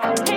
podcast.